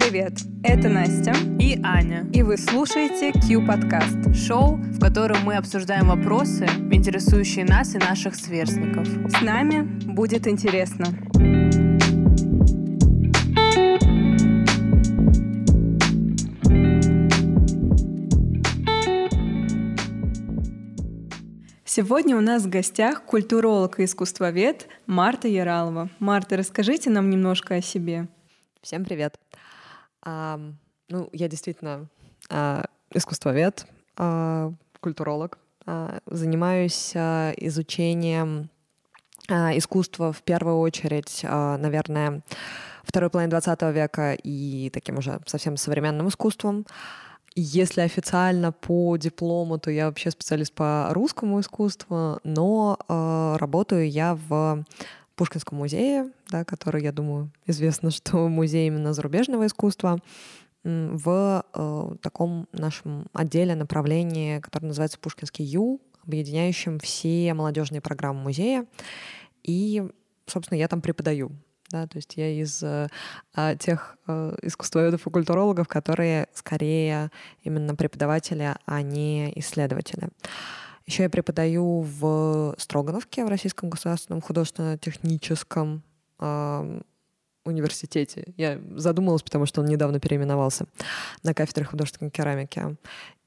привет! Это Настя и Аня. И вы слушаете Q-подкаст. Шоу, в котором мы обсуждаем вопросы, интересующие нас и наших сверстников. С нами будет интересно. Сегодня у нас в гостях культуролог и искусствовед Марта Яралова. Марта, расскажите нам немножко о себе. Всем привет. А, ну, я действительно а, искусствовед, а, культуролог. А, занимаюсь а, изучением а, искусства в первую очередь, а, наверное, второй половины 20 века и таким уже совсем современным искусством. Если официально по диплому, то я вообще специалист по русскому искусству, но э, работаю я в Пушкинском музее, да, который, я думаю, известно, что музей именно зарубежного искусства, в э, таком нашем отделе направлении, которое называется Пушкинский Ю, объединяющем все молодежные программы музея. И, собственно, я там преподаю. Да, то есть я из э, а, тех э, искусствоведов и культурологов, которые скорее именно преподаватели, а не исследователи. Еще я преподаю в Строгановке, в Российском государственном художественно-техническом университете. Я задумалась, потому что он недавно переименовался на кафедре художественной керамики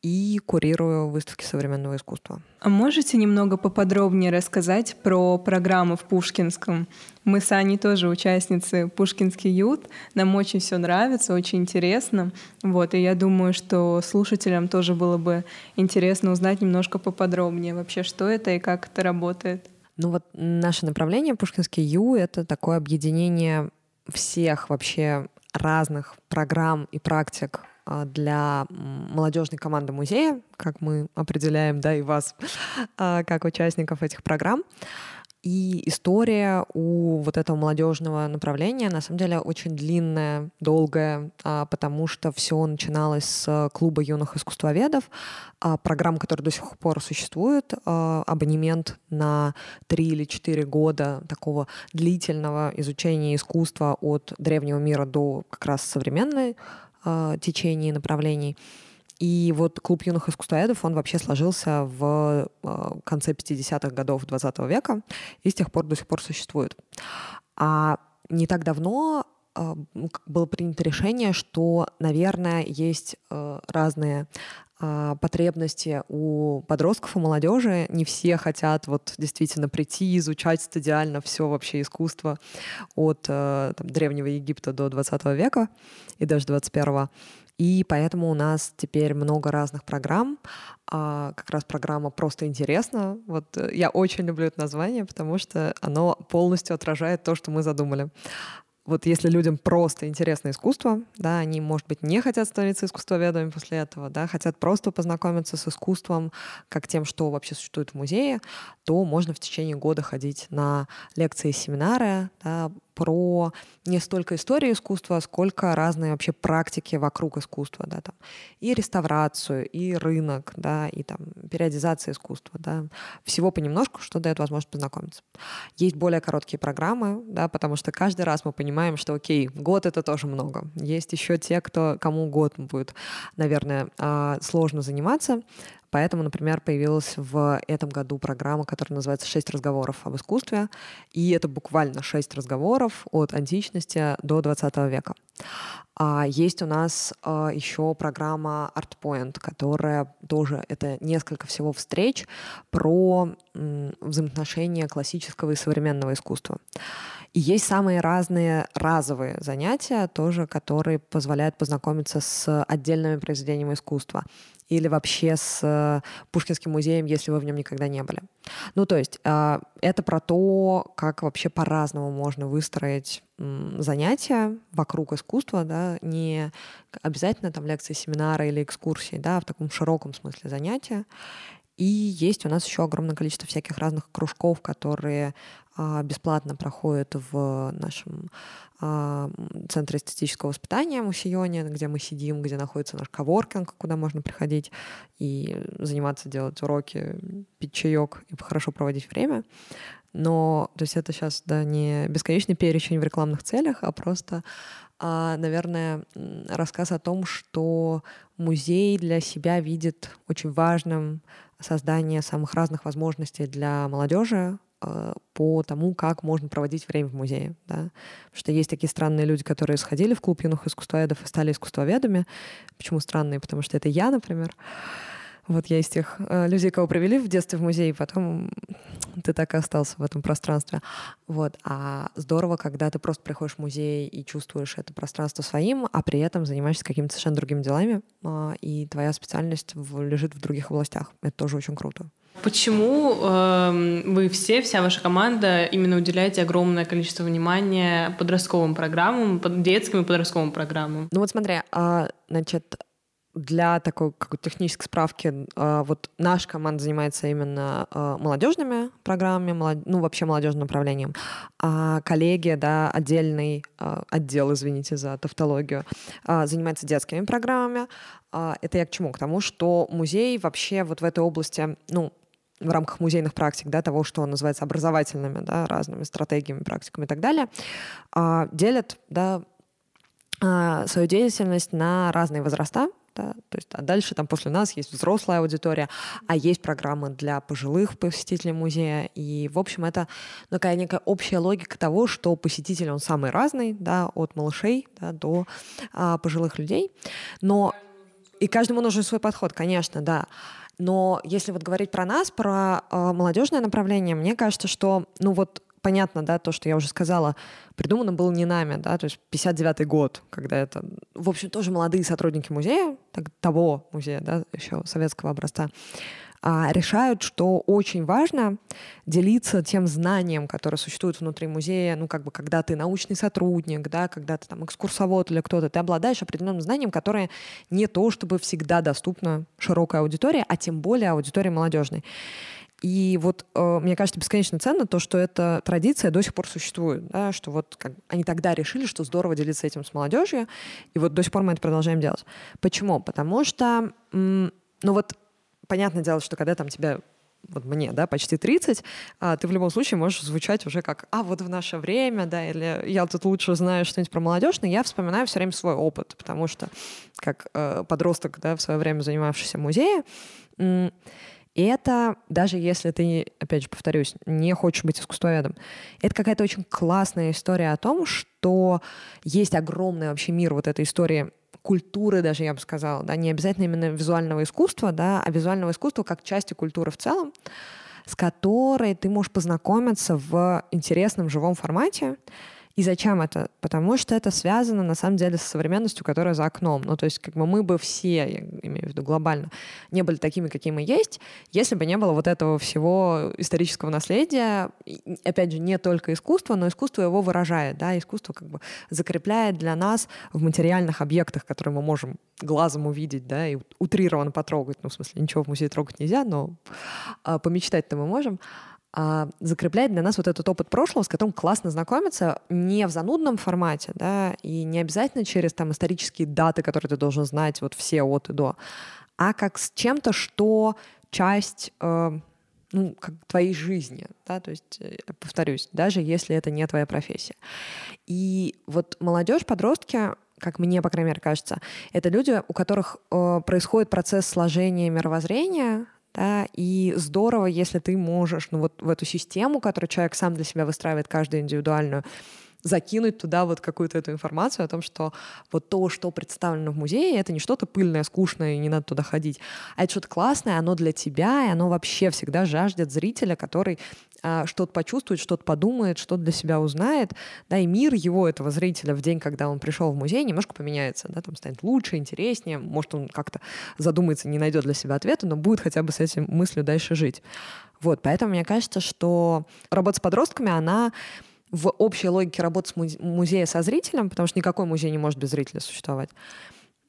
и курирую выставки современного искусства. А можете немного поподробнее рассказать про программу в Пушкинском? Мы с Аней тоже участницы Пушкинский ют. Нам очень все нравится, очень интересно. Вот, и я думаю, что слушателям тоже было бы интересно узнать немножко поподробнее вообще, что это и как это работает. Ну вот наше направление Пушкинский Ю — это такое объединение всех вообще разных программ и практик а, для молодежной команды музея, как мы определяем, да, и вас, а, как участников этих программ. И история у вот этого молодежного направления на самом деле очень длинная, долгая, а, потому что все начиналось с клуба юных искусствоведов, программа, которая до сих пор существует, абонемент на три или четыре года такого длительного изучения искусства от древнего мира до как раз современной течений и направлений. И вот клуб юных искусствоведов, он вообще сложился в э, конце 50-х годов 20 века и с тех пор до сих пор существует. А не так давно э, было принято решение, что, наверное, есть э, разные потребности у подростков и молодежи. Не все хотят вот действительно прийти, изучать стадиально все вообще искусство от там, Древнего Египта до 20 века и даже 21 и поэтому у нас теперь много разных программ. А как раз программа «Просто интересно». Вот э, я очень люблю это название, потому что оно полностью отражает то, что мы задумали вот если людям просто интересно искусство, да, они, может быть, не хотят становиться искусствоведами после этого, да, хотят просто познакомиться с искусством, как тем, что вообще существует в музее, то можно в течение года ходить на лекции семинары, да, про не столько историю искусства, сколько разные вообще практики вокруг искусства, да, там, и реставрацию, и рынок, да, и там периодизация искусства, да, всего понемножку, что дает возможность познакомиться. Есть более короткие программы, да, потому что каждый раз мы понимаем, что, окей, год — это тоже много. Есть еще те, кто, кому год будет, наверное, а, сложно заниматься, Поэтому, например, появилась в этом году программа, которая называется «Шесть разговоров об искусстве». И это буквально шесть разговоров от античности до 20 века. А есть у нас а, еще программа Art Point, которая тоже это несколько всего встреч про м, взаимоотношения классического и современного искусства. И есть самые разные разовые занятия тоже, которые позволяют познакомиться с отдельными произведениями искусства или вообще с э, Пушкинским музеем, если вы в нем никогда не были. Ну, то есть э, это про то, как вообще по-разному можно выстроить занятия вокруг искусства, да, не обязательно там лекции, семинары или экскурсии, да, а в таком широком смысле занятия. И есть у нас еще огромное количество всяких разных кружков, которые а, бесплатно проходят в нашем а, центре эстетического воспитания Мусионе, где мы сидим, где находится наш коворкинг, куда можно приходить и заниматься, делать уроки, пить чаек и хорошо проводить время. Но, то есть это сейчас, да, не бесконечный перечень в рекламных целях, а просто, а, наверное, рассказ о том, что музей для себя видит очень важным создание самых разных возможностей для молодежи, а, по тому, как можно проводить время в музее. Да? Потому что есть такие странные люди, которые сходили в клуб юных искусствоведов и стали искусствоведами. Почему странные? Потому что это я, например. Вот я из тех э, людей, кого провели в детстве в музей, и потом ты так и остался в этом пространстве. Вот. А здорово, когда ты просто приходишь в музей и чувствуешь это пространство своим, а при этом занимаешься какими-то совершенно другими делами, э, и твоя специальность лежит в других областях. Это тоже очень круто. Почему э, вы все, вся ваша команда именно уделяете огромное количество внимания подростковым программам, детским и подростковым программам? Ну вот смотри, э, значит, для такой какой-то технической справки, э, вот наша команда занимается именно э, молодежными программами, ну вообще молодежным направлением, а коллеги, да, отдельный э, отдел, извините за тавтологию, занимается детскими программами. Это я к чему? К тому, что музей вообще вот в этой области, ну, в рамках музейных практик, да, того, что называется образовательными, да, разными стратегиями, практиками и так далее, а, делят, да, а, свою деятельность на разные возраста, да, то есть, а дальше там после нас есть взрослая аудитория, а есть программы для пожилых посетителей музея, и, в общем, это ну, такая некая общая логика того, что посетитель, он самый разный, да, от малышей да, до а, пожилых людей, но и каждому нужен свой подход, конечно, да, но если вот говорить про нас, про э, молодежное направление, мне кажется, что, ну вот, понятно, да, то, что я уже сказала, придумано было не нами, да, то есть 59-й год, когда это, в общем, тоже молодые сотрудники музея, так, того музея, да, еще советского образца, а, решают, что очень важно делиться тем знанием, которое существует внутри музея, ну, как бы, когда ты научный сотрудник, да, когда ты там экскурсовод или кто-то, ты обладаешь определенным знанием, которое не то, чтобы всегда доступно широкой аудитории, а тем более аудитории молодежной. И вот э, мне кажется бесконечно ценно то, что эта традиция до сих пор существует, да, что вот как, они тогда решили, что здорово делиться этим с молодежью, и вот до сих пор мы это продолжаем делать. Почему? Потому что, ну вот понятное дело, что когда там тебя вот мне, да, почти 30, а, ты в любом случае можешь звучать уже как «а, вот в наше время», да, или «я тут лучше знаю что-нибудь про молодежь», но я вспоминаю все время свой опыт, потому что как э, подросток, да, в свое время занимавшийся музеем, и это, даже если ты, опять же, повторюсь, не хочешь быть искусствоведом, это какая-то очень классная история о том, что есть огромный вообще мир вот этой истории культуры даже, я бы сказала, да, не обязательно именно визуального искусства, да, а визуального искусства как части культуры в целом, с которой ты можешь познакомиться в интересном живом формате, и зачем это? Потому что это связано, на самом деле, с современностью, которая за окном. Ну, то есть, как бы мы бы все, я имею в виду глобально, не были такими, какие мы есть, если бы не было вот этого всего исторического наследия. И, опять же, не только искусство, но искусство его выражает, да, искусство как бы закрепляет для нас в материальных объектах, которые мы можем глазом увидеть, да, и утрированно потрогать. Ну, в смысле, ничего в музее трогать нельзя, но а, помечтать-то мы можем а, закрепляет для нас вот этот опыт прошлого, с которым классно знакомиться не в занудном формате, да, и не обязательно через там исторические даты, которые ты должен знать, вот все от и до, а как с чем-то, что часть э, ну, как твоей жизни, да, то есть, э, повторюсь, даже если это не твоя профессия. И вот молодежь, подростки, как мне, по крайней мере, кажется, это люди, у которых э, происходит процесс сложения мировоззрения, да, и здорово, если ты можешь, ну вот в эту систему, которую человек сам для себя выстраивает, каждую индивидуальную, закинуть туда вот какую-то эту информацию о том, что вот то, что представлено в музее, это не что-то пыльное, скучное, и не надо туда ходить, а это что-то классное, оно для тебя, и оно вообще всегда жаждет зрителя, который а, что-то почувствует, что-то подумает, что-то для себя узнает, да, и мир его, этого зрителя, в день, когда он пришел в музей, немножко поменяется, да, там станет лучше, интереснее, может, он как-то задумается, не найдет для себя ответа, но будет хотя бы с этим мыслью дальше жить. Вот, поэтому мне кажется, что работа с подростками, она в общей логике работы с музея со зрителем, потому что никакой музей не может без зрителя существовать.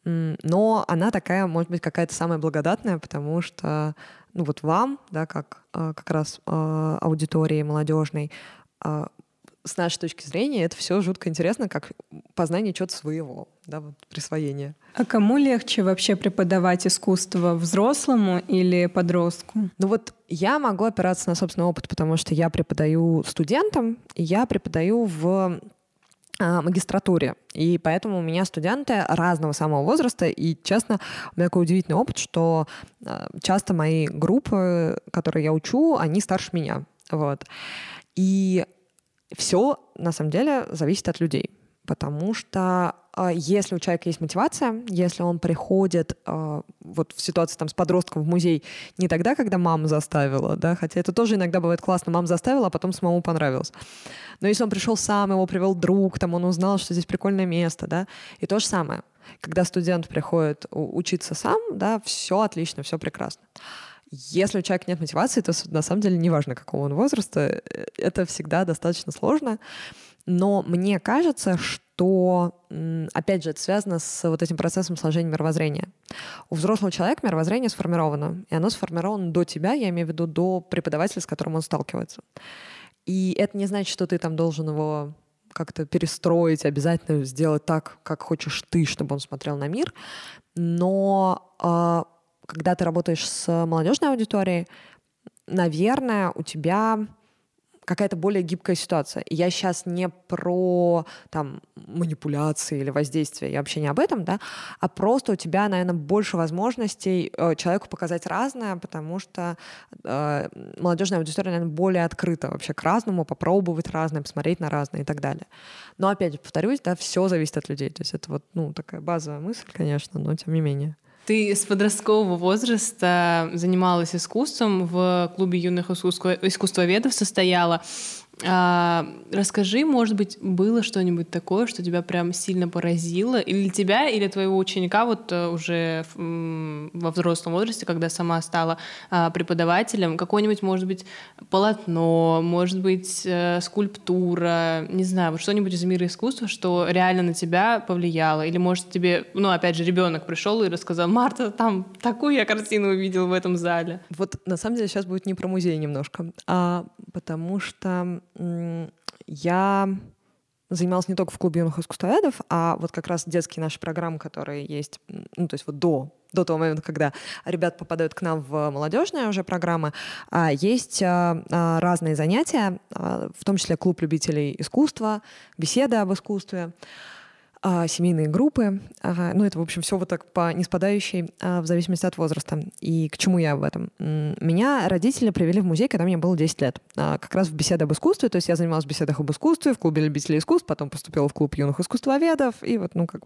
Но она такая, может быть, какая-то самая благодатная, потому что, ну вот вам, да, как а, как раз а, аудитории молодежной, а, с нашей точки зрения это все жутко интересно, как познание чего-то своего, да, вот присвоение. А кому легче вообще преподавать искусство, взрослому или подростку? Ну вот я могу опираться на собственный опыт, потому что я преподаю студентам, и я преподаю в а, магистратуре. И поэтому у меня студенты разного самого возраста. И, честно, у меня такой удивительный опыт, что а, часто мои группы, которые я учу, они старше меня. Вот. И все, на самом деле, зависит от людей. Потому что э, если у человека есть мотивация, если он приходит э, вот в ситуации там, с подростком в музей не тогда, когда мама заставила, да, хотя это тоже иногда бывает классно, мама заставила, а потом самому понравилось. Но если он пришел сам, его привел друг, там он узнал, что здесь прикольное место, да, и то же самое. Когда студент приходит учиться сам, да, все отлично, все прекрасно. Если у человека нет мотивации, то на самом деле неважно, какого он возраста, э, это всегда достаточно сложно. Но мне кажется, что, опять же, это связано с вот этим процессом сложения мировоззрения. У взрослого человека мировоззрение сформировано, и оно сформировано до тебя, я имею в виду до преподавателя, с которым он сталкивается. И это не значит, что ты там должен его как-то перестроить, обязательно сделать так, как хочешь ты, чтобы он смотрел на мир. Но э, когда ты работаешь с молодежной аудиторией, наверное, у тебя какая-то более гибкая ситуация. Я сейчас не про там, манипуляции или воздействие, я вообще не об этом, да, а просто у тебя, наверное, больше возможностей э, человеку показать разное, потому что э, молодежная аудитория, наверное, более открыта вообще к разному, попробовать разное, посмотреть на разное и так далее. Но опять же, повторюсь, да, все зависит от людей. То есть это вот, ну, такая базовая мысль, конечно, но тем не менее. Ты с подросткового возраста занималась искусством, в клубе юных искусствоведов состояла. А, расскажи, может быть, было что-нибудь такое, что тебя прям сильно поразило, или тебя, или твоего ученика вот э, уже во взрослом возрасте, когда сама стала а, преподавателем, какое-нибудь, может быть, полотно, может быть, э, скульптура, не знаю, вот что-нибудь из мира искусства, что реально на тебя повлияло, или может тебе, ну опять же, ребенок пришел и рассказал, Марта, там такую я картину увидел в этом зале. Вот на самом деле сейчас будет не про музей немножко, а потому что я занималась не только в клубе юных искусствоведов, а вот как раз детские наши программы, которые есть, ну, то есть вот до, до того момента, когда ребят попадают к нам в молодежные уже программы, а есть а, а, разные занятия, в том числе клуб любителей искусства, беседы об искусстве. А, семейные группы. А, ну, это, в общем, все вот так по неспадающей, а, в зависимости от возраста. И к чему я в этом? Меня родители привели в музей, когда мне было 10 лет. А, как раз в беседы об искусстве. То есть я занималась в беседах об искусстве в клубе любителей искусств, потом поступила в клуб юных искусствоведов. И вот, ну, как...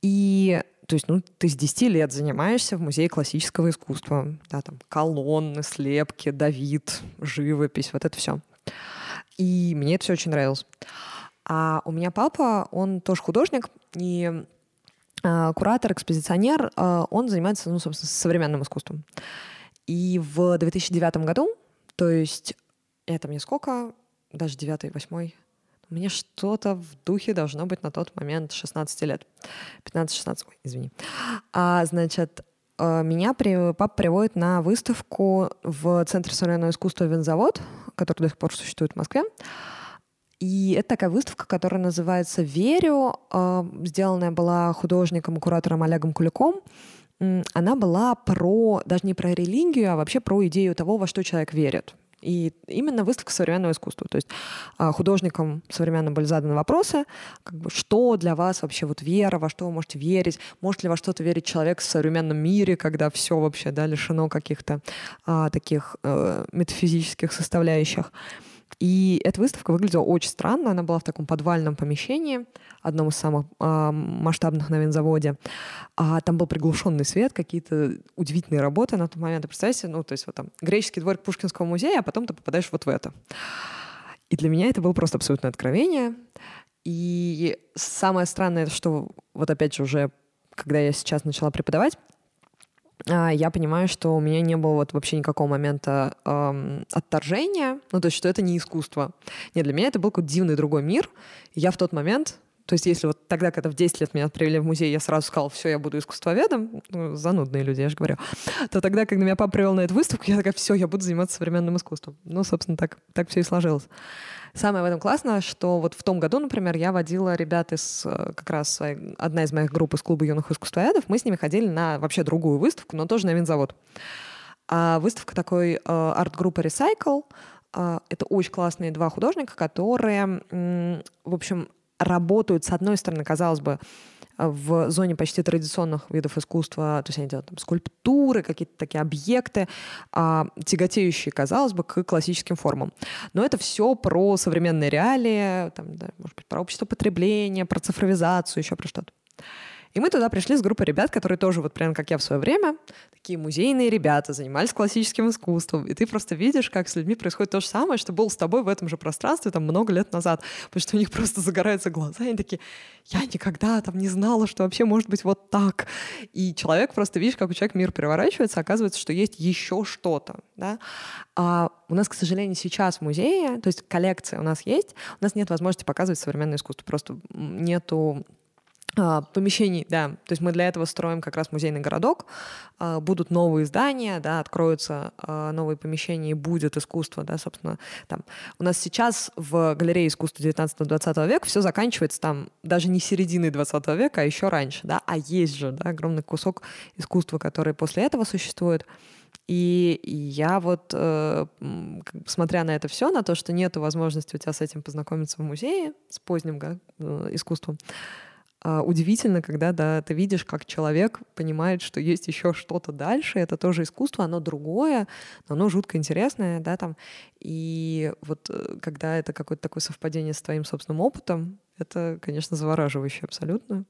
И то есть, ну, ты с 10 лет занимаешься в музее классического искусства. Да, там колонны, слепки, Давид, живопись, вот это все. И мне это все очень нравилось. А у меня папа, он тоже художник, и э, куратор, экспозиционер, э, он занимается, ну, собственно, современным искусством. И в 2009 году, то есть это мне сколько? Даже 9 восьмой. Мне что-то в духе должно быть на тот момент 16 лет. 15-16, ой, извини. А, значит, э, меня при, папа приводит на выставку в Центре современного искусства «Винзавод», который до сих пор существует в Москве. И это такая выставка, которая называется «Верю». А, сделанная была художником и куратором Олегом Куликом. Она была про, даже не про религию, а вообще про идею того, во что человек верит. И именно выставка современного искусства. То есть а, художникам современным были заданы вопросы, как бы, что для вас вообще вот вера, во что вы можете верить, может ли во что-то верить человек в современном мире, когда все вообще да, лишено каких-то а, таких а, метафизических составляющих. И эта выставка выглядела очень странно. Она была в таком подвальном помещении, одном из самых э, масштабных на винзаводе. А там был приглушенный свет, какие-то удивительные работы на тот момент. Представьте, ну, то есть вот там греческий дворик Пушкинского музея, а потом ты попадаешь вот в это. И для меня это было просто абсолютное откровение. И самое странное, что вот опять же уже, когда я сейчас начала преподавать, я понимаю, что у меня не было вот вообще никакого момента эм, отторжения, ну то есть что это не искусство. Нет, для меня это был какой-то дивный другой мир. Я в тот момент То есть если вот тогда, когда в 10 лет меня привели в музей, я сразу сказала, все, я буду искусствоведом, ну, занудные люди, я же говорю, то тогда, когда меня папа привел на эту выставку, я такая, все, я буду заниматься современным искусством. Ну, собственно, так, так все и сложилось. Самое в этом классное, что вот в том году, например, я водила ребят из э, как раз своей, одна из моих групп из клуба юных искусствоведов, мы с ними ходили на вообще другую выставку, но тоже на винзавод. А выставка такой э, арт-группы Recycle, э, это очень классные два художника, которые, в общем, работают, с одной стороны, казалось бы, в зоне почти традиционных видов искусства, то есть они делают там скульптуры, какие-то такие объекты, а, тяготеющие, казалось бы, к классическим формам. Но это все про современные реалии, там, да, может быть, про общество потребления, про цифровизацию, еще про что-то. И мы туда пришли с группой ребят, которые тоже, вот прям как я в свое время, такие музейные ребята, занимались классическим искусством. И ты просто видишь, как с людьми происходит то же самое, что было с тобой в этом же пространстве там много лет назад. Потому что у них просто загораются глаза, и они такие, я никогда там не знала, что вообще может быть вот так. И человек просто, видишь, как у человека мир переворачивается, оказывается, что есть еще что-то. Да? А у нас, к сожалению, сейчас в музее, то есть коллекция у нас есть, у нас нет возможности показывать современное искусство. Просто нету помещений, да. То есть мы для этого строим как раз музейный городок. А, будут новые здания, да, откроются а, новые помещения и будет искусство, да, собственно. Там. У нас сейчас в галерее искусства 19-20 века все заканчивается там даже не серединой 20 века, а еще раньше, да, а есть же, да, огромный кусок искусства, который после этого существует. И я вот, э, смотря на это все, на то, что нет возможности у тебя с этим познакомиться в музее, с поздним да, э, искусством, а, удивительно, когда да, ты видишь, как человек понимает, что есть еще что-то дальше, это тоже искусство, оно другое, но оно жутко интересное, да, там. И вот э, когда это какое-то такое совпадение с твоим собственным опытом, это, конечно, завораживающе абсолютно.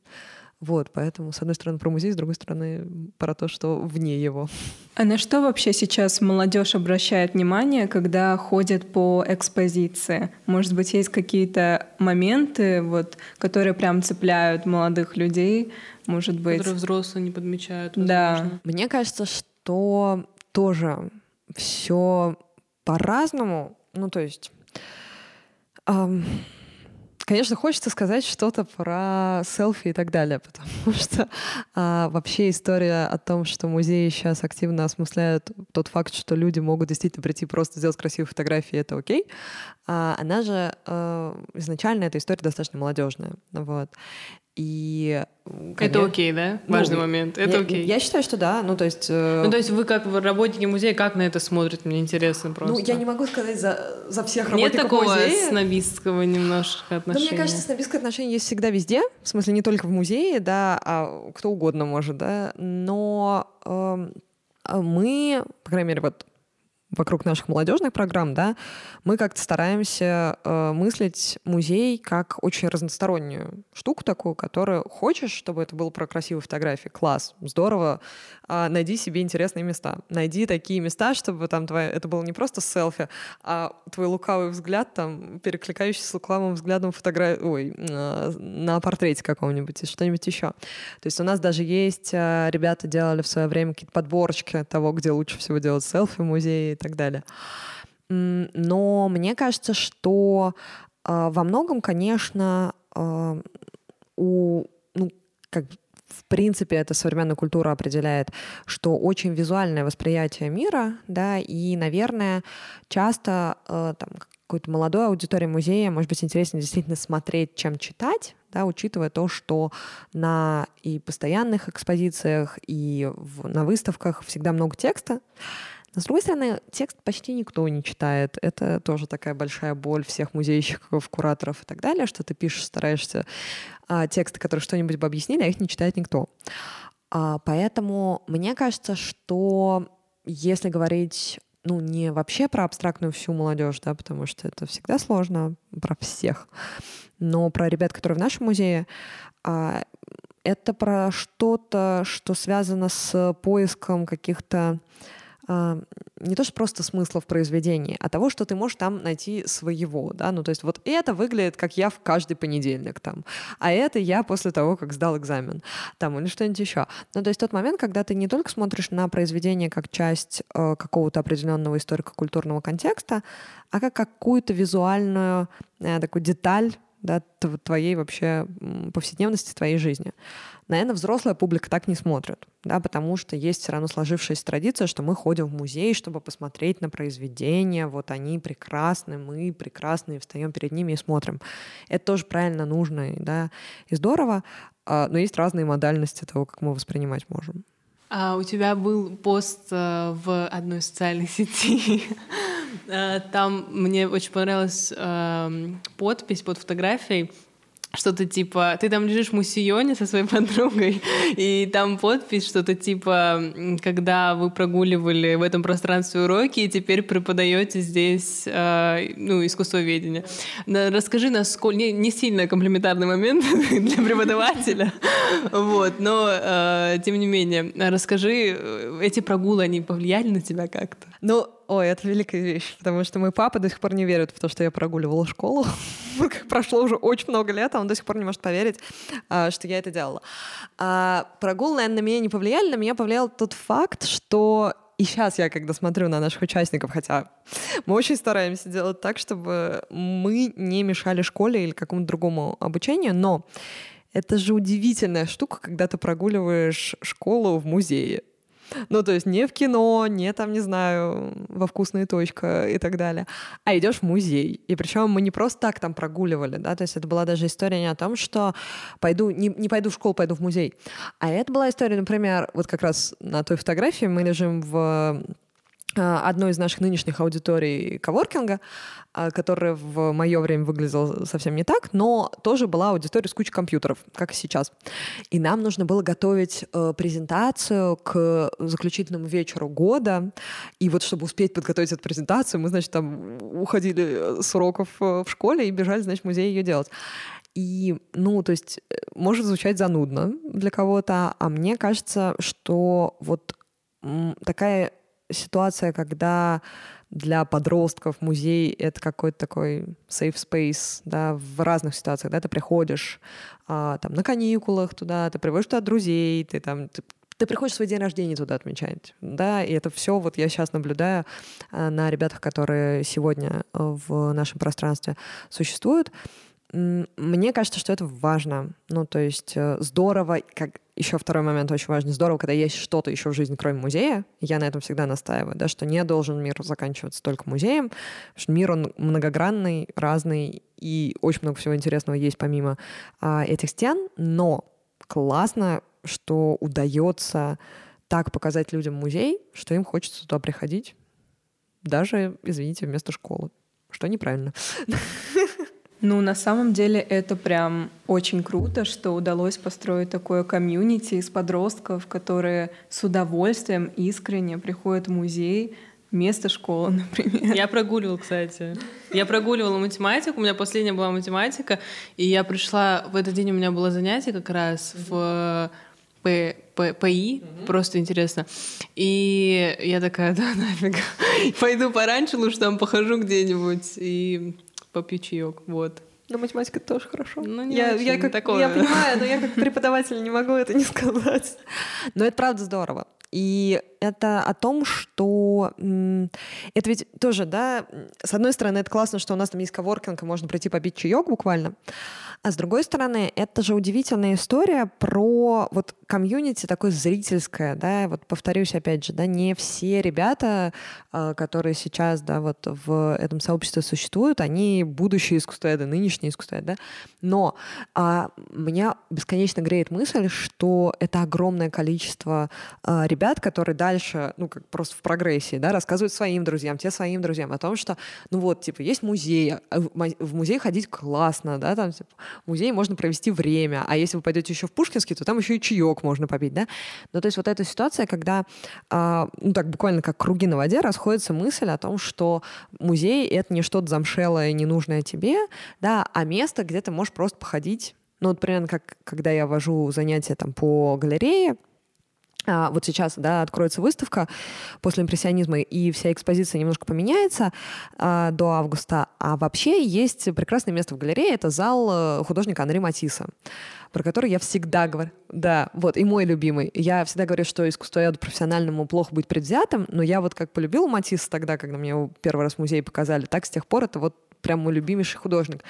Вот, поэтому, с одной стороны, про музей, с другой стороны, про то, что вне его. А на что вообще сейчас молодежь обращает внимание, когда ходит по экспозиции? Может быть, есть какие-то моменты, вот, которые прям цепляют молодых людей? Может быть... Которые взрослые не подмечают. Возможно. Да. Мне кажется, что тоже все по-разному. Ну, то есть... Эм Конечно, хочется сказать что-то про селфи и так далее, потому что а, вообще история о том, что музеи сейчас активно осмысляют тот факт, что люди могут действительно прийти просто сделать красивые фотографии, это окей, а, она же а, изначально эта история достаточно молодежная. Вот. И Конечно. Это окей, да? Ну, Важный ну, момент. Это я, окей. Я считаю, что да. Ну, то есть... Э... Ну, то есть вы как работники музея, как на это смотрите? Мне интересно просто. Ну, я не могу сказать за, за всех работников Нет такого музея. снобистского немножко отношения? Да, мне кажется, снобистское отношение есть всегда везде. В смысле, не только в музее, да, а кто угодно может, да. Но э, мы, по крайней мере, вот вокруг наших молодежных программ, да, мы как-то стараемся э, мыслить музей как очень разностороннюю штуку такую, которую хочешь, чтобы это было про красивые фотографии, класс, здорово, э, найди себе интересные места, найди такие места, чтобы там твоя, это было не просто селфи, а твой лукавый взгляд там перекликающийся с лукавым взглядом фотографии, ой, э, на портрете каком-нибудь, что-нибудь еще. То есть у нас даже есть, э, ребята делали в свое время какие-то подборочки того, где лучше всего делать селфи в музее так далее. Но мне кажется, что э, во многом, конечно, э, у, ну, как в принципе, эта современная культура определяет, что очень визуальное восприятие мира, да, и, наверное, часто э, там, какой-то молодой аудитории музея, может быть, интереснее действительно смотреть, чем читать, да, учитывая то, что на и постоянных экспозициях, и в, на выставках всегда много текста. С другой стороны, текст почти никто не читает. Это тоже такая большая боль всех музейщиков, кураторов и так далее, что ты пишешь, стараешься а, тексты, которые что-нибудь бы объяснили, а их не читает никто. А, поэтому мне кажется, что если говорить ну, не вообще про абстрактную всю молодежь, да, потому что это всегда сложно, про всех, но про ребят, которые в нашем музее, а, это про что-то, что связано с поиском каких-то не то что просто смысла в произведении, а того, что ты можешь там найти своего, да, ну то есть вот это выглядит, как я в каждый понедельник там, а это я после того, как сдал экзамен, там, или что-нибудь еще. Ну то есть тот момент, когда ты не только смотришь на произведение как часть э, какого-то определенного историко-культурного контекста, а как какую-то визуальную э, такую деталь да, твоей вообще повседневности, твоей жизни. Наверное, взрослая публика так не смотрит, да, потому что есть все равно сложившаяся традиция, что мы ходим в музей, чтобы посмотреть на произведения, вот они прекрасны, мы прекрасны, встаем перед ними и смотрим. Это тоже правильно, нужно, да, и здорово, а, но есть разные модальности того, как мы воспринимать можем. А у тебя был пост э, в одной социальной сети. Э, там мне очень понравилась эм, подпись под фотографией что-то типа, ты там лежишь в муссионе со своей подругой, и там подпись что-то типа, когда вы прогуливали в этом пространстве уроки, и теперь преподаете здесь, э, ну, искусствоведение. Расскажи, насколько... Не, не сильно комплиментарный момент для преподавателя, вот, но, э, тем не менее, расскажи, э, эти прогулы, они повлияли на тебя как-то? Ну, Ой, это великая вещь, потому что мой папа до сих пор не верит в то, что я прогуливала школу. Прошло уже очень много лет, а он до сих пор не может поверить, а, что я это делала. А прогул, наверное, на меня не повлияли. На меня повлиял тот факт, что и сейчас я, когда смотрю на наших участников, хотя мы очень стараемся делать так, чтобы мы не мешали школе или какому-то другому обучению, но это же удивительная штука, когда ты прогуливаешь школу в музее. Ну, то есть не в кино, не там, не знаю, во вкусная точка и так далее, а идешь в музей. И причем мы не просто так там прогуливали, да, то есть это была даже история не о том, что пойду, не, не пойду в школу, пойду в музей. А это была история, например, вот как раз на той фотографии мы лежим в одной из наших нынешних аудиторий коворкинга, а, которая в мое время выглядела совсем не так, но тоже была аудитория с кучей компьютеров, как и сейчас. И нам нужно было готовить э, презентацию к заключительному вечеру года. И вот чтобы успеть подготовить эту презентацию, мы, значит, там уходили с уроков э, в школе и бежали, значит, в музей ее делать. И, ну, то есть, э, может звучать занудно для кого-то, а мне кажется, что вот такая ситуация, когда для подростков музей — это какой-то такой safe space, да, в разных ситуациях, да, ты приходишь а, там на каникулах туда, ты приводишь туда друзей, ты там, ты, ты приходишь свой день рождения туда отмечать, да, и это все вот я сейчас наблюдаю а, на ребятах, которые сегодня в нашем пространстве существуют, мне кажется, что это важно. Ну, то есть э, здорово, как еще второй момент очень важный, здорово, когда есть что-то еще в жизни, кроме музея. Я на этом всегда настаиваю, да, что не должен мир заканчиваться только музеем, потому что мир, он многогранный, разный, и очень много всего интересного есть помимо а, этих стен, но классно, что удается так показать людям музей, что им хочется туда приходить, даже, извините, вместо школы, что неправильно. Ну, на самом деле это прям очень круто, что удалось построить такое комьюнити из подростков, которые с удовольствием искренне приходят в музей, вместо школы, например. Я прогуливала, кстати. Я прогуливала математику, у меня последняя была математика, и я пришла, в этот день у меня было занятие как раз в П, П, ПИ, mm просто интересно. И я такая, да, нафиг, пойду пораньше, лучше там похожу где-нибудь. И попью чаек, вот. Но математика тоже хорошо. Ну, не я, я, как, такое. я понимаю, но я как преподаватель не могу это не сказать. Но это правда здорово. И это о том, что это ведь тоже, да, с одной стороны, это классно, что у нас там есть коворкинг, и можно прийти попить чаек буквально. А с другой стороны, это же удивительная история про вот комьюнити такое зрительское, да, вот повторюсь опять же, да, не все ребята, а, которые сейчас, да, вот в этом сообществе существуют, они будущие искусствоведы, нынешние искусствоведы, да, но а, меня бесконечно греет мысль, что это огромное количество а, ребят, которые дальше, ну, как просто в прогрессии, да, рассказывают своим друзьям, те своим друзьям о том, что, ну вот, типа, есть музей, а в музей ходить классно, да, там, типа, в музее можно провести время, а если вы пойдете еще в Пушкинский, то там еще и чаек можно попить, да. Ну, то есть вот эта ситуация, когда, а, ну, так буквально как круги на воде, расходится мысль о том, что музей — это не что-то замшелое, ненужное тебе, да, а место, где ты можешь просто походить ну, вот примерно как когда я вожу занятия там по галерее, а, вот сейчас, да, откроется выставка после импрессионизма, и вся экспозиция немножко поменяется а, до августа. А вообще есть прекрасное место в галерее, это зал э, художника Анри Матисса про который я всегда говорю. Да, вот, и мой любимый. Я всегда говорю, что искусствоведу профессиональному плохо быть предвзятым, но я вот как полюбила Матисса тогда, когда мне его первый раз в музее показали, так с тех пор это вот прям мой любимейший художник.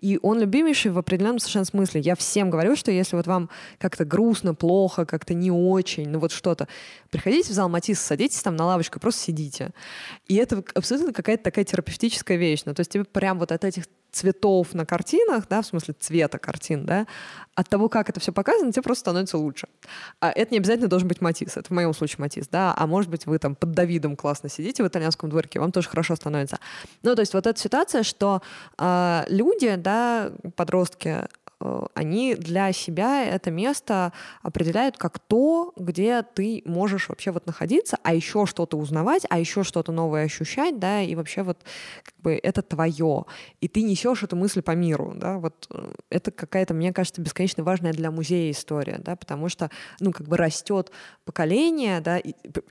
И он любимейший в определенном совершенно смысле. Я всем говорю, что если вот вам как-то грустно, плохо, как-то не очень, ну вот что-то, приходите в зал Матисс, садитесь там на лавочку просто сидите. И это абсолютно какая-то такая терапевтическая вещь. Ну, то есть тебе прям вот от этих цветов на картинах, да, в смысле цвета картин, да, от того, как это все показано, тебе просто становится лучше. А это не обязательно должен быть Матис, это в моем случае Матис, да, а может быть вы там под Давидом классно сидите в итальянском дворике, вам тоже хорошо становится. Ну, то есть вот эта ситуация, что э, люди, да, подростки, они для себя это место определяют как то, где ты можешь вообще вот находиться, а еще что-то узнавать, а еще что-то новое ощущать, да, и вообще вот как бы это твое, и ты несешь эту мысль по миру, да, вот э, это какая-то, мне кажется, бесконечно важная для музея история, да, потому что, ну, как бы растет поколение, да,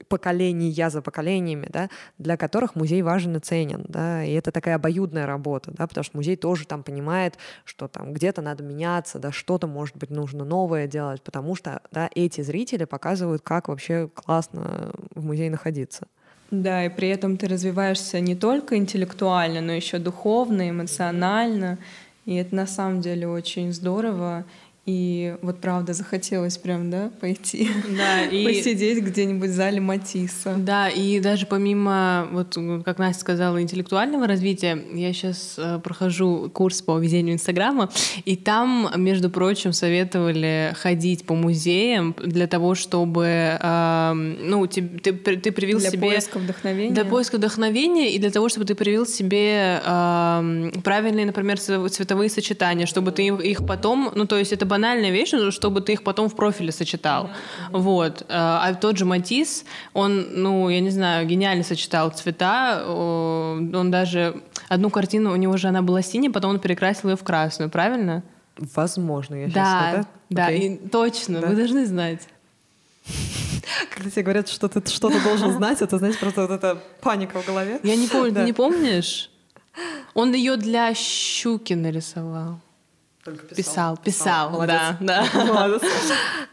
поколения за поколениями, да, для которых музей важен и ценен, да, и это такая обоюдная работа, да, потому что музей тоже там понимает, что там где-то надо менять меняться, да, что-то, может быть, нужно новое делать, потому что, да, эти зрители показывают, как вообще классно в музее находиться. Да, и при этом ты развиваешься не только интеллектуально, но еще духовно, эмоционально. И это на самом деле очень здорово. И вот правда захотелось прям, да, пойти, да, и... посидеть где-нибудь в зале Матисса. Да, и даже помимо, вот как Настя сказала, интеллектуального развития, я сейчас э, прохожу курс по ведению Инстаграма, и там, между прочим, советовали ходить по музеям для того, чтобы, э, ну, ты, ты, ты привил для себе... Для поиска вдохновения. Для поиска вдохновения и для того, чтобы ты привил себе э, правильные, например, цветовые сочетания, чтобы ты их потом, ну, то есть это банальная вещь, чтобы ты их потом в профиле сочетал. Mm-hmm. Вот. Э, а тот же Матис, он, ну, я не знаю, гениально сочетал цвета. Он даже... Одну картину, у него же она была синяя, потом он перекрасил ее в красную, правильно? Возможно, я да, сейчас... Да, да, и точно, да? вы должны знать. Когда тебе говорят, что ты что-то должен знать, это, знаете, просто вот эта паника в голове. Я не помню, да. ты не помнишь? Он ее для щуки нарисовал. Только писал. Писал, писал, да, да.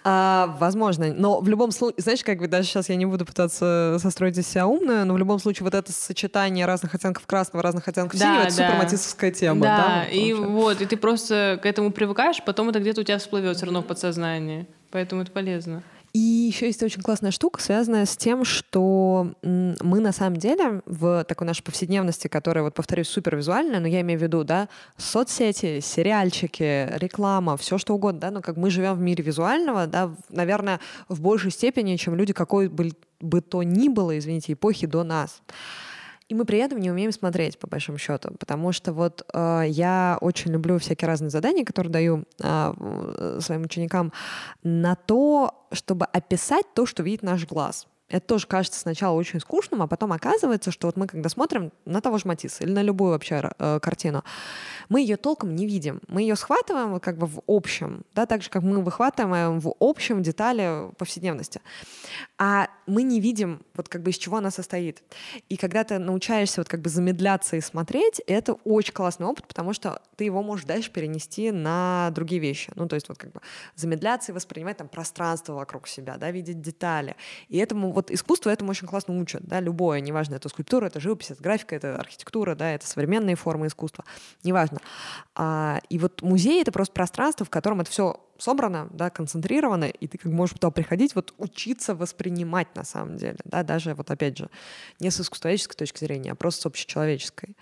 А, возможно. Но в любом случае, знаешь, как бы даже сейчас я не буду пытаться состроить из себя умную, но в любом случае вот это сочетание разных оттенков красного, разных оттенков да, синего, это да. суперматисовская тема. Да, да и вот, и ты просто к этому привыкаешь, потом это где-то у тебя всплывет все равно в подсознании. Поэтому это полезно. И еще есть очень классная штука, связанная с тем, что мы на самом деле в такой нашей повседневности, которая, вот повторюсь, супервизуальная, но я имею в виду, да, соцсети, сериальчики, реклама, все что угодно, да, но как мы живем в мире визуального, да, наверное, в большей степени, чем люди какой бы, бы то ни было, извините, эпохи до нас. И мы при этом не умеем смотреть, по большому счету. Потому что вот э, я очень люблю всякие разные задания, которые даю э, своим ученикам, на то, чтобы описать то, что видит наш глаз. Это тоже кажется сначала очень скучным, а потом оказывается, что вот мы когда смотрим на того же Матисса или на любую вообще э, картину, мы ее толком не видим. Мы ее схватываем как бы в общем, да, так же, как мы выхватываем в общем детали повседневности. А мы не видим, вот как бы из чего она состоит. И когда ты научаешься вот как бы замедляться и смотреть, это очень классный опыт, потому что ты его можешь дальше перенести на другие вещи. Ну, то есть вот как бы замедляться и воспринимать там пространство вокруг себя, да, видеть детали. И этому вот искусство этому очень классно учат, да, любое, неважно, это скульптура, это живопись, это графика, это архитектура, да, это современные формы искусства, неважно. А, и вот музей — это просто пространство, в котором это все собрано, да, концентрировано, и ты как можешь туда приходить, вот учиться воспринимать на самом деле, да, даже вот опять же, не с искусствоведческой точки зрения, а просто с общечеловеческой.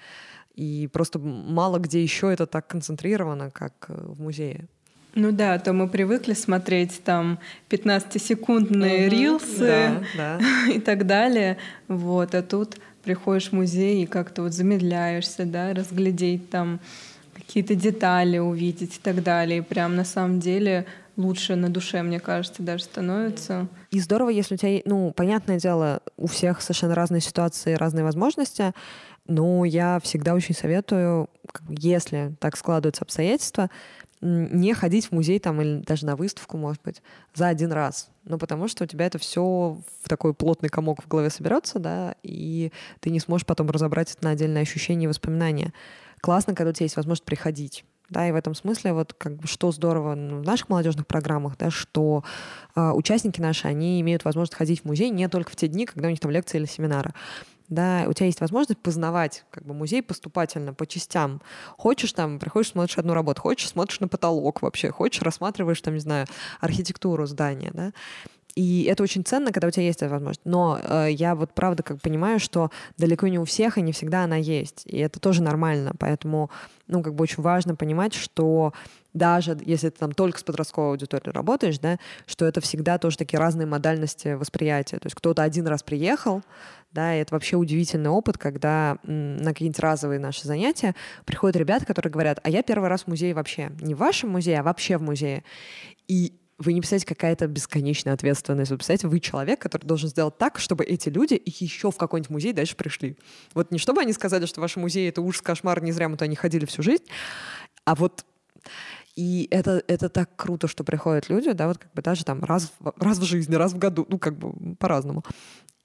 И просто мало где еще это так концентрировано, как э, в музее. Ну да, то мы привыкли смотреть там 15-секундные угу, рилсы да, да. и так далее. Вот, а тут приходишь в музей и как-то вот замедляешься, да, разглядеть там какие-то детали увидеть и так далее. И прям на самом деле лучше на душе, мне кажется, даже становится. И здорово, если у тебя, ну, понятное дело, у всех совершенно разные ситуации, разные возможности, но я всегда очень советую, если так складываются обстоятельства, не ходить в музей там или даже на выставку, может быть, за один раз. Ну, потому что у тебя это все в такой плотный комок в голове соберется, да, и ты не сможешь потом разобрать это на отдельные ощущения и воспоминания классно, когда у тебя есть возможность приходить. Да, и в этом смысле вот как бы что здорово в наших молодежных программах, да, что э, участники наши, они имеют возможность ходить в музей не только в те дни, когда у них там лекции или семинары. да, у тебя есть возможность познавать как бы музей поступательно, по частям. Хочешь там, приходишь, смотришь одну работу, хочешь, смотришь на потолок вообще, хочешь, рассматриваешь там, не знаю, архитектуру здания, да, и это очень ценно, когда у тебя есть эта возможность. Но э, я вот правда как понимаю, что далеко не у всех и не всегда она есть. И это тоже нормально. Поэтому, ну, как бы очень важно понимать, что даже если ты там только с подростковой аудиторией работаешь, да, что это всегда тоже такие разные модальности восприятия. То есть кто-то один раз приехал, да, и это вообще удивительный опыт, когда на какие-нибудь разовые наши занятия приходят ребята, которые говорят, а я первый раз в музее вообще, не в вашем музее, а вообще в музее. И вы не представляете, какая это бесконечная ответственность. Вы представляете, вы человек, который должен сделать так, чтобы эти люди еще в какой-нибудь музей дальше пришли. Вот не чтобы они сказали, что ваш музей — это ужас, кошмар, не зря мы туда не ходили всю жизнь, а вот и это, это так круто, что приходят люди, да, вот как бы даже там раз, раз в жизни, раз в году, ну, как бы по-разному.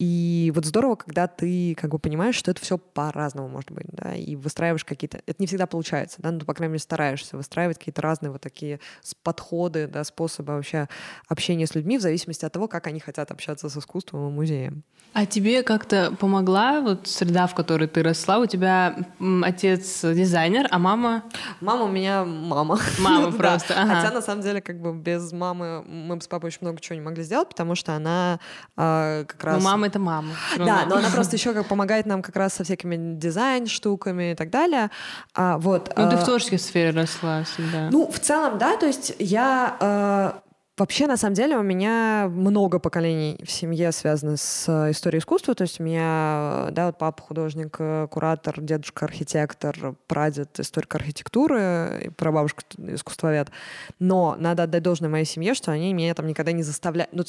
И вот здорово, когда ты как бы понимаешь, что это все по-разному может быть, да, и выстраиваешь какие-то... Это не всегда получается, да, но ты, по крайней мере, стараешься выстраивать какие-то разные вот такие подходы, да, способы вообще общения с людьми в зависимости от того, как они хотят общаться с искусством и музеем. А тебе как-то помогла вот среда, в которой ты росла? У тебя отец дизайнер, а мама? Мама у меня мама. Мама просто, ага. Хотя, на самом деле, как бы без мамы мы бы с папой очень много чего не могли сделать, потому что она э, как раз... Ну, мама — это мама. Да, но она просто еще как помогает нам как раз со всякими дизайн-штуками и так далее. А, вот. Ну, ты в творческой сфере росла всегда. Ну, в целом, да, то есть я э, Вообще, на самом деле, у меня много поколений в семье связаны с э, историей искусства. То есть у меня, да, вот папа художник, э, куратор, дедушка архитектор, прадед историк архитектуры, прабабушка искусствовед. Но надо отдать должное моей семье, что они меня там никогда не заставляют. Ну,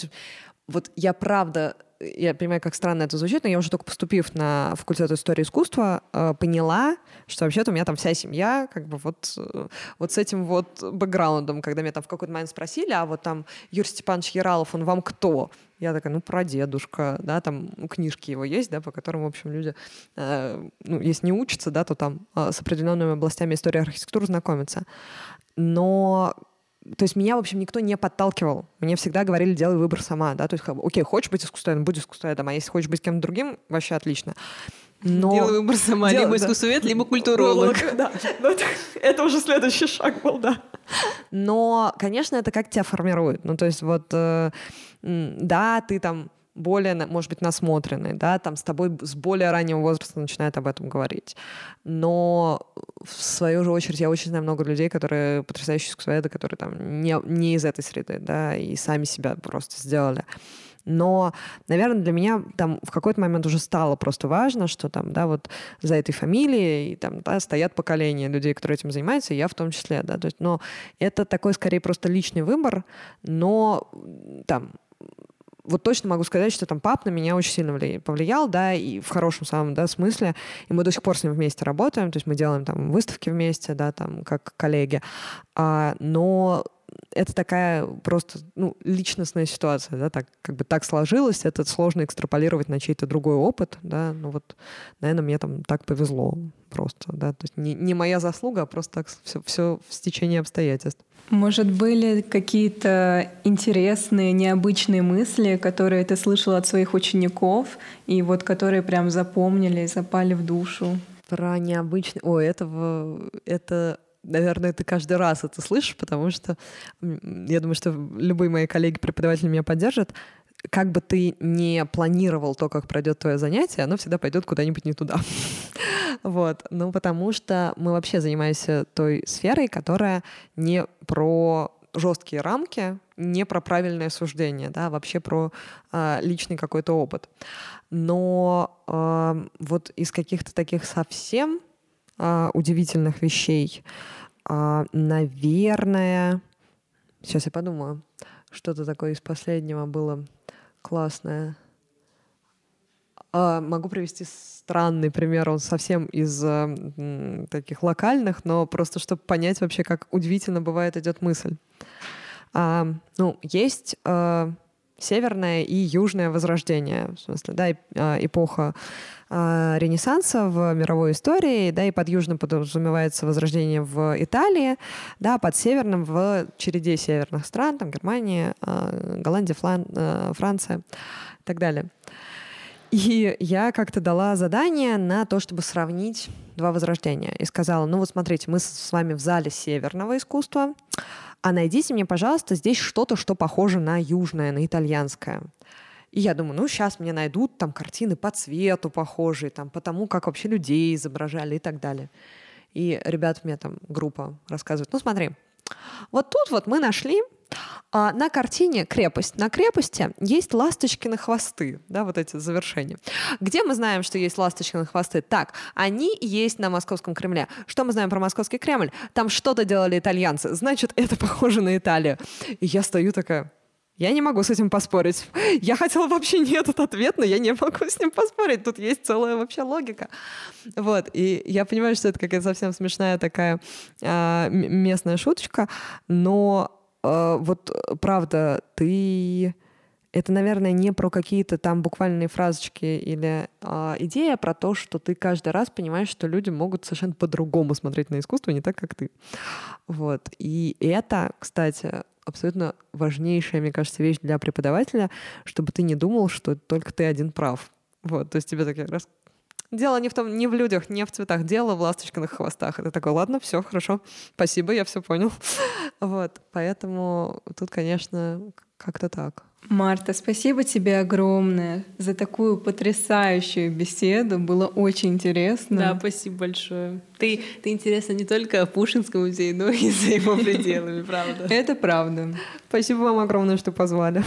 вот я правда я понимаю, как странно это звучит, но я уже только поступив на факультет истории искусства, э, поняла, что вообще-то у меня там вся семья как бы вот, э, вот с этим вот бэкграундом, когда меня там в какой-то момент спросили, а вот там Юрий Степанович Яралов, он вам кто? Я такая, ну, прадедушка, да, там книжки его есть, да, по которым, в общем, люди, э, ну, если не учатся, да, то там э, с определенными областями истории архитектуры знакомятся. Но то есть меня, в общем, никто не подталкивал. Мне всегда говорили, делай выбор сама, да, то есть, окей, хочешь быть искусствоведом, будь искусствоведом, а если хочешь быть кем-то другим, вообще отлично. Но... Делай выбор сама, Дел... либо искусствовед, да. либо культуролог. Да, это, это уже следующий шаг был, да. Но, конечно, это как тебя формирует. Ну, то есть вот, э, да, ты там более, может быть, насмотренный, да, там с тобой с более раннего возраста начинают об этом говорить. Но в свою же очередь я очень знаю много людей, которые потрясающие искусствоведы, которые там не, не из этой среды, да, и сами себя просто сделали. Но, наверное, для меня там в какой-то момент уже стало просто важно, что там, да, вот за этой фамилией там, да, стоят поколения людей, которые этим занимаются, и я в том числе, да, то есть, но это такой скорее просто личный выбор, но там вот точно могу сказать, что там пап на меня очень сильно повлиял, да, и в хорошем самом, да, смысле. И мы до сих пор с ним вместе работаем, то есть мы делаем там выставки вместе, да, там, как коллеги. А, но это такая просто ну, личностная ситуация, да, так как бы так сложилось, это сложно экстраполировать на чей-то другой опыт, да, ну вот, наверное, мне там так повезло просто, да, то есть не, не моя заслуга, а просто так все, все в стечении обстоятельств. Может, были какие-то интересные, необычные мысли, которые ты слышала от своих учеников, и вот которые прям запомнили, запали в душу? Про необычные... О, этого... Это наверное, ты каждый раз это слышишь, потому что я думаю, что любые мои коллеги-преподаватели меня поддержат. Как бы ты не планировал то, как пройдет твое занятие, оно всегда пойдет куда-нибудь не туда. Вот. Ну, потому что мы вообще занимаемся той сферой, которая не про жесткие рамки, не про правильное суждение, да, вообще про э, личный какой-то опыт. Но э, вот из каких-то таких совсем э, удивительных вещей, э, наверное, сейчас я подумаю, что-то такое из последнего было классное. Э, могу привести странный пример, он совсем из э, таких локальных, но просто чтобы понять вообще, как удивительно бывает идет мысль. А, ну, есть э, северное и южное возрождение, в смысле, да, эпоха э, Ренессанса в мировой истории, да, и под южным подразумевается возрождение в Италии, да, под северным в череде северных стран, там Германия, э, Голландия, Флан, э, Франция и так далее. И я как-то дала задание на то, чтобы сравнить два возрождения. И сказала, ну вот смотрите, мы с вами в зале северного искусства, а найдите мне, пожалуйста, здесь что-то, что похоже на южное, на итальянское. И я думаю, ну, сейчас мне найдут там картины по цвету похожие, там, по тому, как вообще людей изображали и так далее. И ребята мне там, группа рассказывают, ну, смотри, вот тут вот мы нашли а, на картине крепость. На крепости есть ласточкины хвосты, да, вот эти завершения. Где мы знаем, что есть ласточкины хвосты? Так, они есть на Московском Кремле. Что мы знаем про Московский Кремль? Там что-то делали итальянцы. Значит, это похоже на Италию. И я стою такая, я не могу с этим поспорить. Я хотела вообще не этот ответ, но я не могу с ним поспорить. Тут есть целая вообще логика. Вот. И я понимаю, что это какая-то совсем смешная такая э, местная шуточка, но э, вот правда, ты... Это, наверное, не про какие-то там буквальные фразочки или э, идея, а про то, что ты каждый раз понимаешь, что люди могут совершенно по-другому смотреть на искусство, не так, как ты. Вот. И это, кстати, абсолютно важнейшая, мне кажется, вещь для преподавателя, чтобы ты не думал, что только ты один прав. Вот, то есть тебе такие раз Дело не в том, не в людях, не в цветах, дело в ласточкиных хвостах. Это такой, ладно, все хорошо, спасибо, я все понял. Вот, поэтому тут, конечно, как-то так. Марта, спасибо тебе огромное за такую потрясающую беседу. Было очень интересно. Да, спасибо большое. Ты, ты интересна не только о Пушинском музее, но и за его пределами, правда. Это правда. Спасибо вам огромное, что позвали.